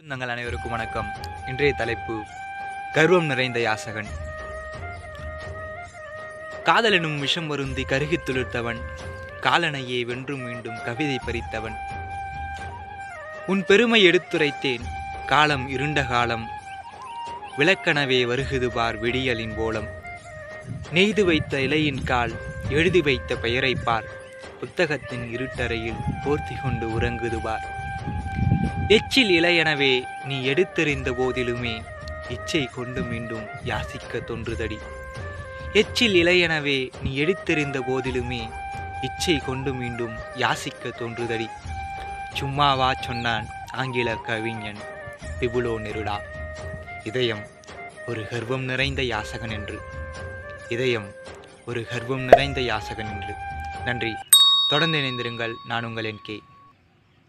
சொந்தங்கள் அனைவருக்கும் வணக்கம். இன்றைய தலைப்பு கர்வம் நிறைந்த யாசகன். காதலெனும் விஷம் வருந்தி கருகி துளிர்த்தவன் காலனையே வென்று மீண்டும் கவிதை பறித்தவன். உன் பெருமை எடுத்துரைத்தேன் காலம் இருண்ட காலம். விளக்கனவே வருகுது பார் விடியலின் போலம். நெய்து வைத்த இலையின் கால் எழுதி வைத்த பெயரைப் பார். புத்தகத்தின் இருட்டறையில் போர்த்தி கொண்டு உறங்குது பார். எச்சில் இலையெனவே நீ எடுத்தெறிந்த போதிலுமே இச்சை கொண்டு மீண்டும் யாசிக்க தோன்றுதடி. எச்சில் இலையெனவே நீ எடுத்தெறிந்த போதிலுமே இச்சை கொண்டு மீண்டும் யாசிக்க தோன்றுதடி. சும்மாவா சொன்னான் ஆங்கில கவிஞன் பிபுலோ நெருடா. இதயம் ஒரு கர்வம் நிறைந்த யாசகன் என்று. இதயம் ஒரு கர்வம் நிறைந்த யாசகன் என்று. நன்றி. தொடர்ந்து இணைந்திருங்கள். நான் உங்கள் என் கே.